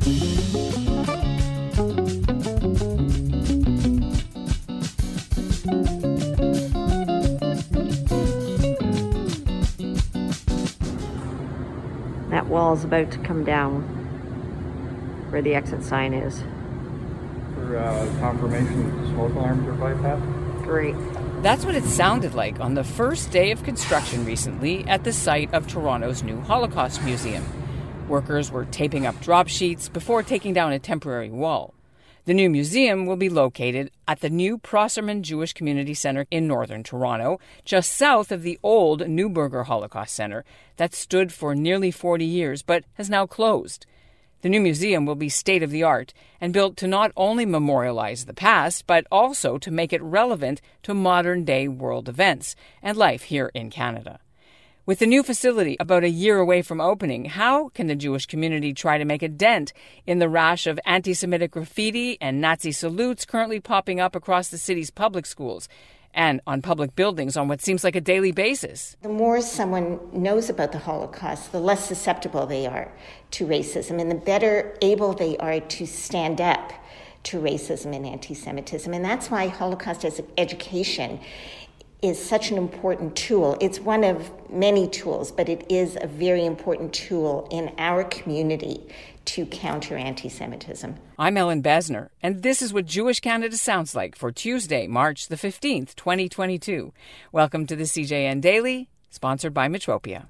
That wall is about to come down where the exit sign is. For uh, confirmation that the smoke alarms are bypassed? Great. That's what it sounded like on the first day of construction recently at the site of Toronto's new Holocaust Museum. Workers were taping up drop sheets before taking down a temporary wall. The new museum will be located at the new Prosserman Jewish Community Center in northern Toronto, just south of the old Neuberger Holocaust Center that stood for nearly 40 years but has now closed. The new museum will be state of the art and built to not only memorialize the past, but also to make it relevant to modern day world events and life here in Canada. With the new facility about a year away from opening, how can the Jewish community try to make a dent in the rash of anti Semitic graffiti and Nazi salutes currently popping up across the city's public schools? and on public buildings on what seems like a daily basis. The more someone knows about the Holocaust, the less susceptible they are to racism, and the better able they are to stand up to racism and anti Semitism. And that's why Holocaust education is such an important tool. It's one of many tools, but it is a very important tool in our community to counter anti Semitism. I'm Ellin Bessner, and this is what Jewish Canada sounds like for Tuesday, March the 15th, 2022. Welcome to the CJN Daily, sponsored by Metropia.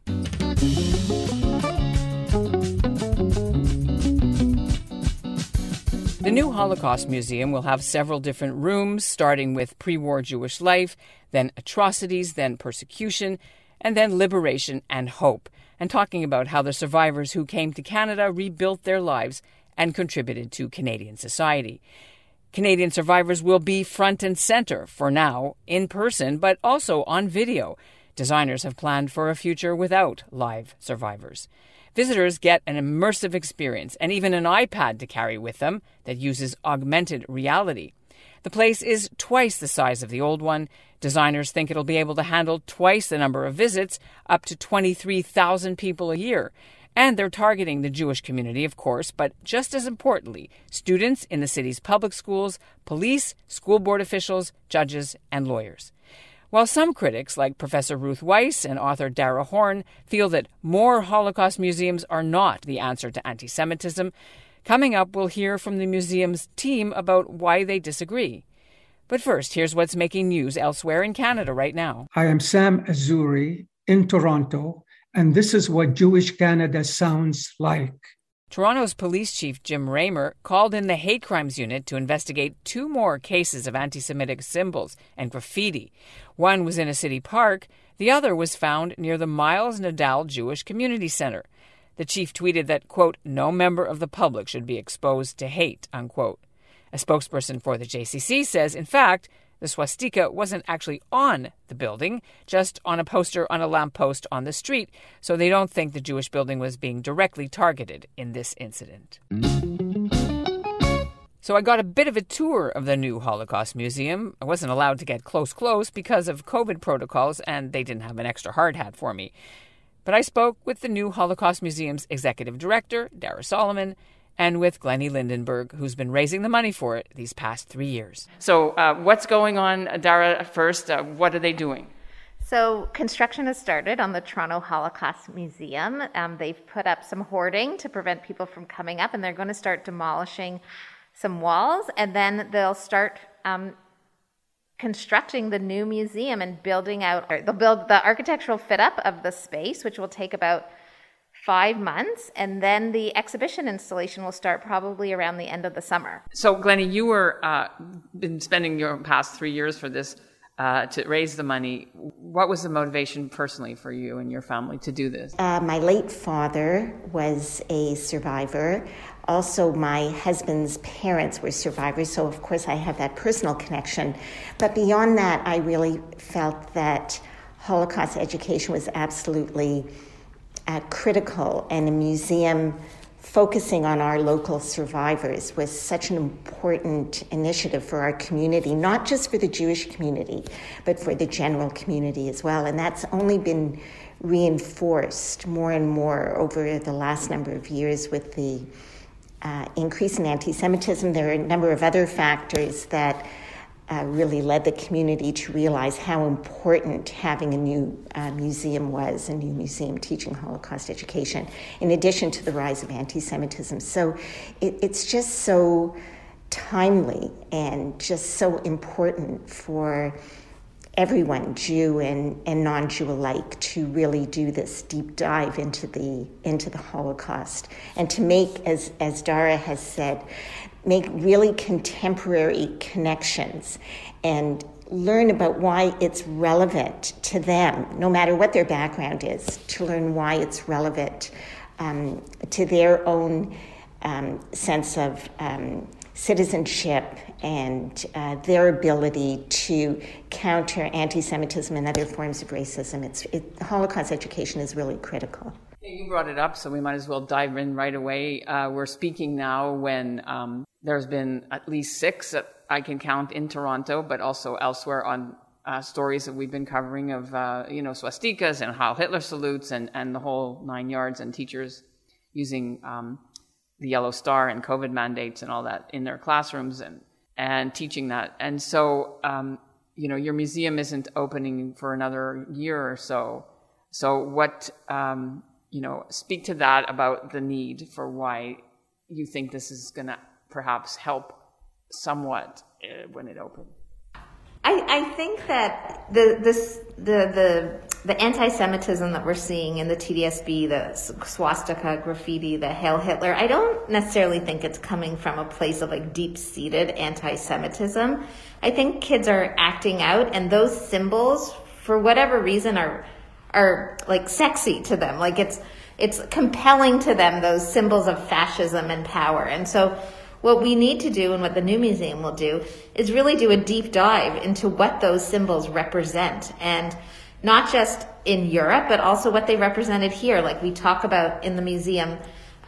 The new Holocaust Museum will have several different rooms, starting with pre war Jewish life, then atrocities, then persecution, and then liberation and hope and talking about how the survivors who came to Canada rebuilt their lives and contributed to Canadian society. Canadian survivors will be front and center for now, in person, but also on video. Designers have planned for a future without live survivors. Visitors get an immersive experience and even an iPad to carry with them that uses augmented reality. The place is twice the size of the old one. Designers think it'll be able to handle twice the number of visits, up to 23,000 people a year. And they're targeting the Jewish community, of course, but just as importantly, students in the city's public schools, police, school board officials, judges, and lawyers. While some critics, like Professor Ruth Wisse and author Dara Horn, feel that more Holocaust museums are not the answer to anti Semitism, Coming up, we'll hear from the museum's team about why they disagree. But first, here's what's making news elsewhere in Canada right now. I am Sam Azuri in Toronto, and this is what Jewish Canada sounds like. Toronto's police chief Jim Ramer called in the hate crimes unit to investigate two more cases of anti Semitic symbols and graffiti. One was in a city park, the other was found near the Miles Nadal Jewish Community Center. The chief tweeted that, quote, no member of the public should be exposed to hate, unquote. A spokesperson for the JCC says, in fact, the swastika wasn't actually on the building, just on a poster on a lamppost on the street, so they don't think the Jewish building was being directly targeted in this incident. So I got a bit of a tour of the new Holocaust Museum. I wasn't allowed to get close close because of COVID protocols and they didn't have an extra hard hat for me. But I spoke with the new Holocaust Museum's executive director, Dara Solomon, and with Glenys Lindenberg, who's been raising the money for it these past three years. So, uh, what's going on, Dara, first? Uh, what are they doing? So, construction has started on the Toronto Holocaust Museum. Um, they've put up some hoarding to prevent people from coming up, and they're going to start demolishing some walls, and then they'll start um, constructing the new museum and building out they'll build the architectural fit up of the space which will take about five months and then the exhibition installation will start probably around the end of the summer. So Glenys you were uh, been spending your past three years for this uh, to raise the money. What was the motivation personally for you and your family to do this? Uh, my late father was a survivor. Also, my husband's parents were survivors, so of course I have that personal connection. But beyond that, I really felt that Holocaust education was absolutely critical, and a museum focusing on our local survivors was such an important initiative for our community, not just for the Jewish community, but for the general community as well. And that's only been reinforced more and more over the last number of years with the uh, increase in anti Semitism. There are a number of other factors that uh, really led the community to realize how important having a new uh, museum was, a new museum teaching Holocaust education, in addition to the rise of anti Semitism. So it, it's just so timely and just so important for everyone, Jew and, and non-Jew alike, to really do this deep dive into the into the Holocaust and to make, as as Dara has said, make really contemporary connections and learn about why it's relevant to them, no matter what their background is, to learn why it's relevant um, to their own um, sense of um, citizenship and uh, their ability to counter anti Semitism and other forms of racism. It's, it, Holocaust education is really critical. You brought it up, so we might as well dive in right away. Uh, we're speaking now when um, there's been at least six that I can count in Toronto, but also elsewhere on uh, stories that we've been covering of, uh, you know, swastikas and how Hitler salutes and, and the whole nine yards and teachers using um, the yellow star and COVID mandates and all that in their classrooms and, and teaching that. And so, um, you know, your museum isn't opening for another year or so. So what, um, you know, speak to that about the need for why you think this is going to perhaps help somewhat uh, when it opened? I, I think that the this the the the anti-Semitism that we're seeing in the TDSB, the swastika graffiti, the Hail Hitler, I don't necessarily think it's coming from a place of like deep-seated anti-Semitism. I think kids are acting out, and those symbols, for whatever reason, are are like sexy to them. Like it's it's compelling to them those symbols of fascism and power, and so what we need to do and what the new museum will do is really do a deep dive into what those symbols represent and not just in Europe, but also what they represented here. Like we talk about in the museum,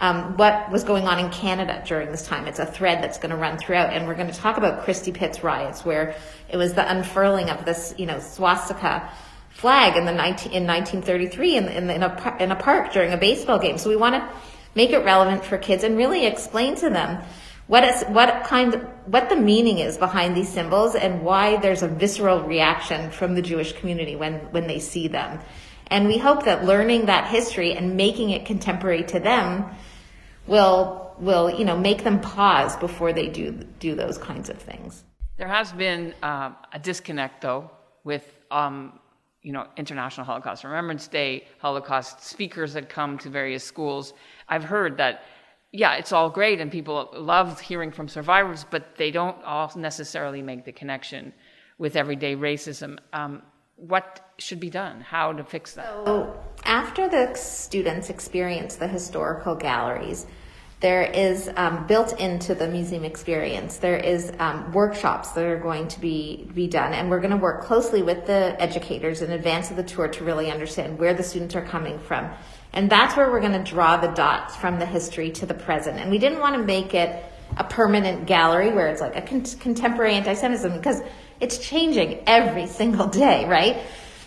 um, what was going on in Canada during this time. It's a thread that's going to run throughout. And we're going to talk about Christie Pitts riots, where it was the unfurling of this, you know, swastika flag in the 19, in 1933 in, in, in, a, in a park during a baseball game. So we want to make it relevant for kids and really explain to them what is what kind what the meaning is behind these symbols and why there's a visceral reaction from the Jewish community when when they see them. And we hope that learning that history and making it contemporary to them will will you know make them pause before they do do those kinds of things. There has been uh, a disconnect though with um, you know International Holocaust Remembrance Day. Holocaust speakers had come to various schools. I've heard that yeah, it's all great and people love hearing from survivors, but they don't all necessarily make the connection with everyday racism. Um, what should be done? How to fix that? So, after the students experience the historical galleries, there is um, built into the museum experience. There is um, workshops that are going to be be done, and we're going to work closely with the educators in advance of the tour to really understand where the students are coming from and that's where we're going to draw the dots from the history to the present. And we didn't want to make it a permanent gallery where it's like a con- contemporary anti Semitism because it's changing every single day, right?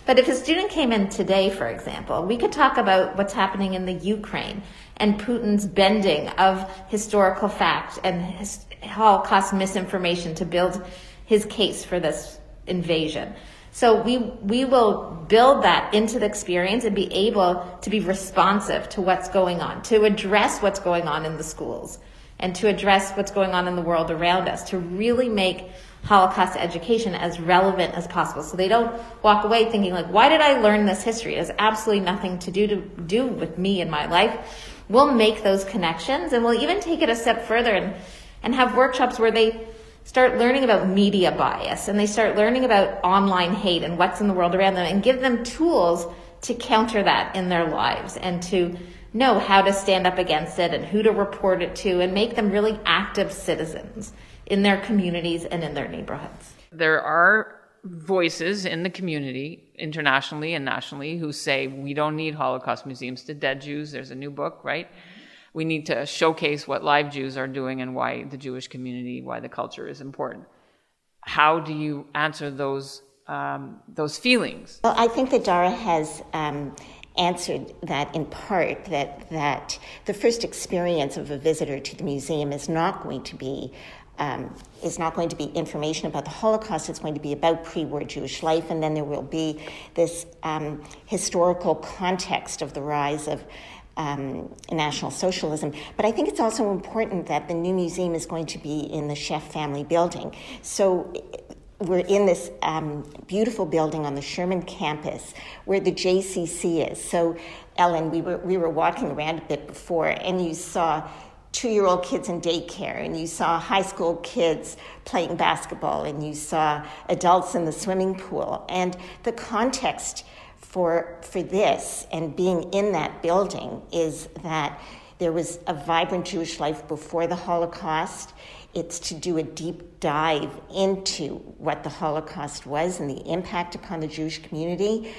But if a student came in today, for example, we could talk about what's happening in the Ukraine and Putin's bending of historical fact and his Holocaust misinformation to build his case for this invasion. So we, we will build that into the experience and be able to be responsive to what's going on, to address what's going on in the schools and to address what's going on in the world around us, to really make Holocaust education as relevant as possible. So they don't walk away thinking like, why did I learn this history? It has absolutely nothing to do to do with me in my life. We'll make those connections and we'll even take it a step further and, and have workshops where they start learning about media bias and they start learning about online hate and what's in the world around them and give them tools to counter that in their lives and to know how to stand up against it and who to report it to and make them really active citizens in their communities and in their neighborhoods. There are voices in the community, internationally and nationally, who say we don't need Holocaust museums to dead Jews. There's a new book, right? We need to showcase what live Jews are doing and why the Jewish community, why the culture is important. How do you answer those um, those feelings? Well, I think that Dara has um, answered that in part that that the first experience of a visitor to the museum is not going to be um, is not going to be information about the Holocaust. It's going to be about pre-war Jewish life, and then there will be this um, historical context of the rise of um, National Socialism. But I think it's also important that the new museum is going to be in the Sheff family building. So we're in this um, beautiful building on the Sherman campus where the JCC is. So, Ellin, we were, we were walking around a bit before, and you saw two year old kids in daycare, and you saw high school kids playing basketball, and you saw adults in the swimming pool. And the context for, for this and being in that building is that there was a vibrant Jewish life before the Holocaust it's to do a deep dive into what the Holocaust was and the impact upon the Jewish community.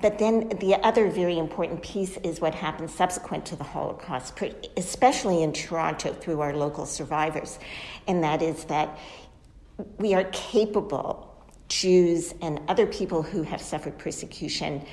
But then the other very important piece is what happened subsequent to the Holocaust, especially in Toronto through our local survivors. And that is that we are capable, Jews and other people who have suffered persecution.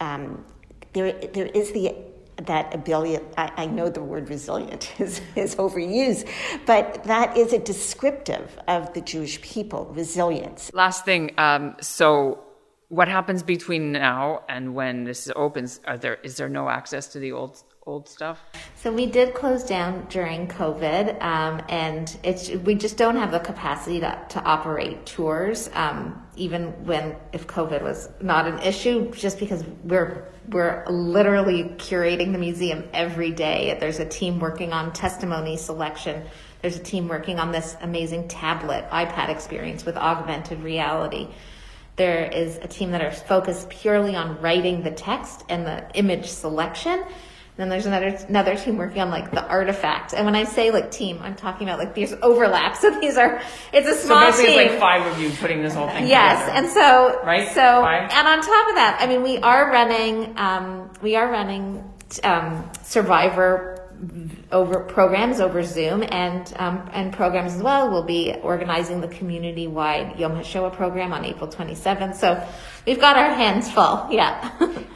Um, there, there is the that ability, I, I, know the word resilient is, is overused, but that is a descriptive of the Jewish people, resilience. Last thing, um, so what happens between now and when this opens? Are there is there no access to the old old stuff? So we did close down during COVID, um, and it's we just don't have the capacity to, to operate tours, um, even when if COVID was not an issue, just because we're we're literally curating the museum every day. There's a team working on testimony selection. There's a team working on this amazing tablet iPad experience with augmented reality. There is a team that are focused purely on writing the text and the image selection then there's another another team working on like the artifact. And when I say like team, I'm talking about like these overlaps. So these are it's a small so basically team. It's like five of you putting this whole thing yes, together. and so right. So five? and on top of that, I mean, we are running um, we are running um, survivor over programs over Zoom and um, and programs as well. We'll be organizing the community wide Yom HaShoah program on April 27th. So we've got our hands full. Yeah.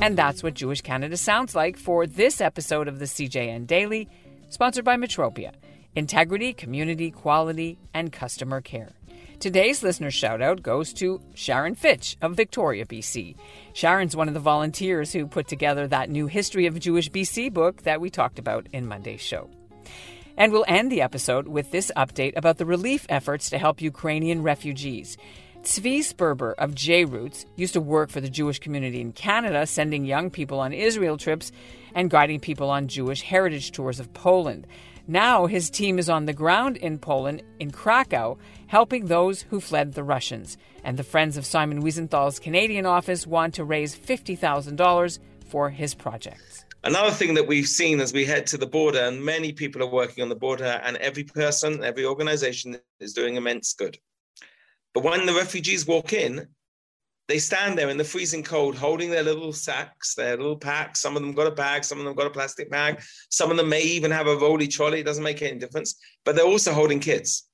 And that's what Jewish Canada sounds like for this episode of the CJN Daily, sponsored by Metropia integrity, community, quality, and customer care. Today's listener shout out goes to Sharon Fitch of Victoria, BC. Sharon's one of the volunteers who put together that new History of Jewish BC book that we talked about in Monday's show. And we'll end the episode with this update about the relief efforts to help Ukrainian refugees. Tzvi Sperber of JRoots used to work for the Jewish community in Canada, sending young people on Israel trips and guiding people on Jewish heritage tours of Poland. Now his team is on the ground in Poland, in Krakow, helping those who fled the Russians. And the Friends of Simon Wiesenthal's Canadian office want to raise $50,000 for his projects. Another thing that we've seen as we head to the border, and many people are working on the border, and every person, every organization is doing immense good. But when the refugees walk in, they stand there in the freezing cold holding their little sacks, their little packs. Some of them got a bag, some of them got a plastic bag, some of them may even have a roly trolley. It doesn't make any difference. But they're also holding kids.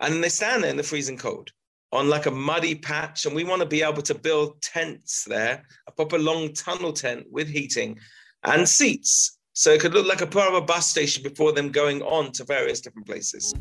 And they stand there in the freezing cold on like a muddy patch. And we want to be able to build tents there, a proper long tunnel tent with heating and seats. So it could look like a proper bus station before them going on to various different places.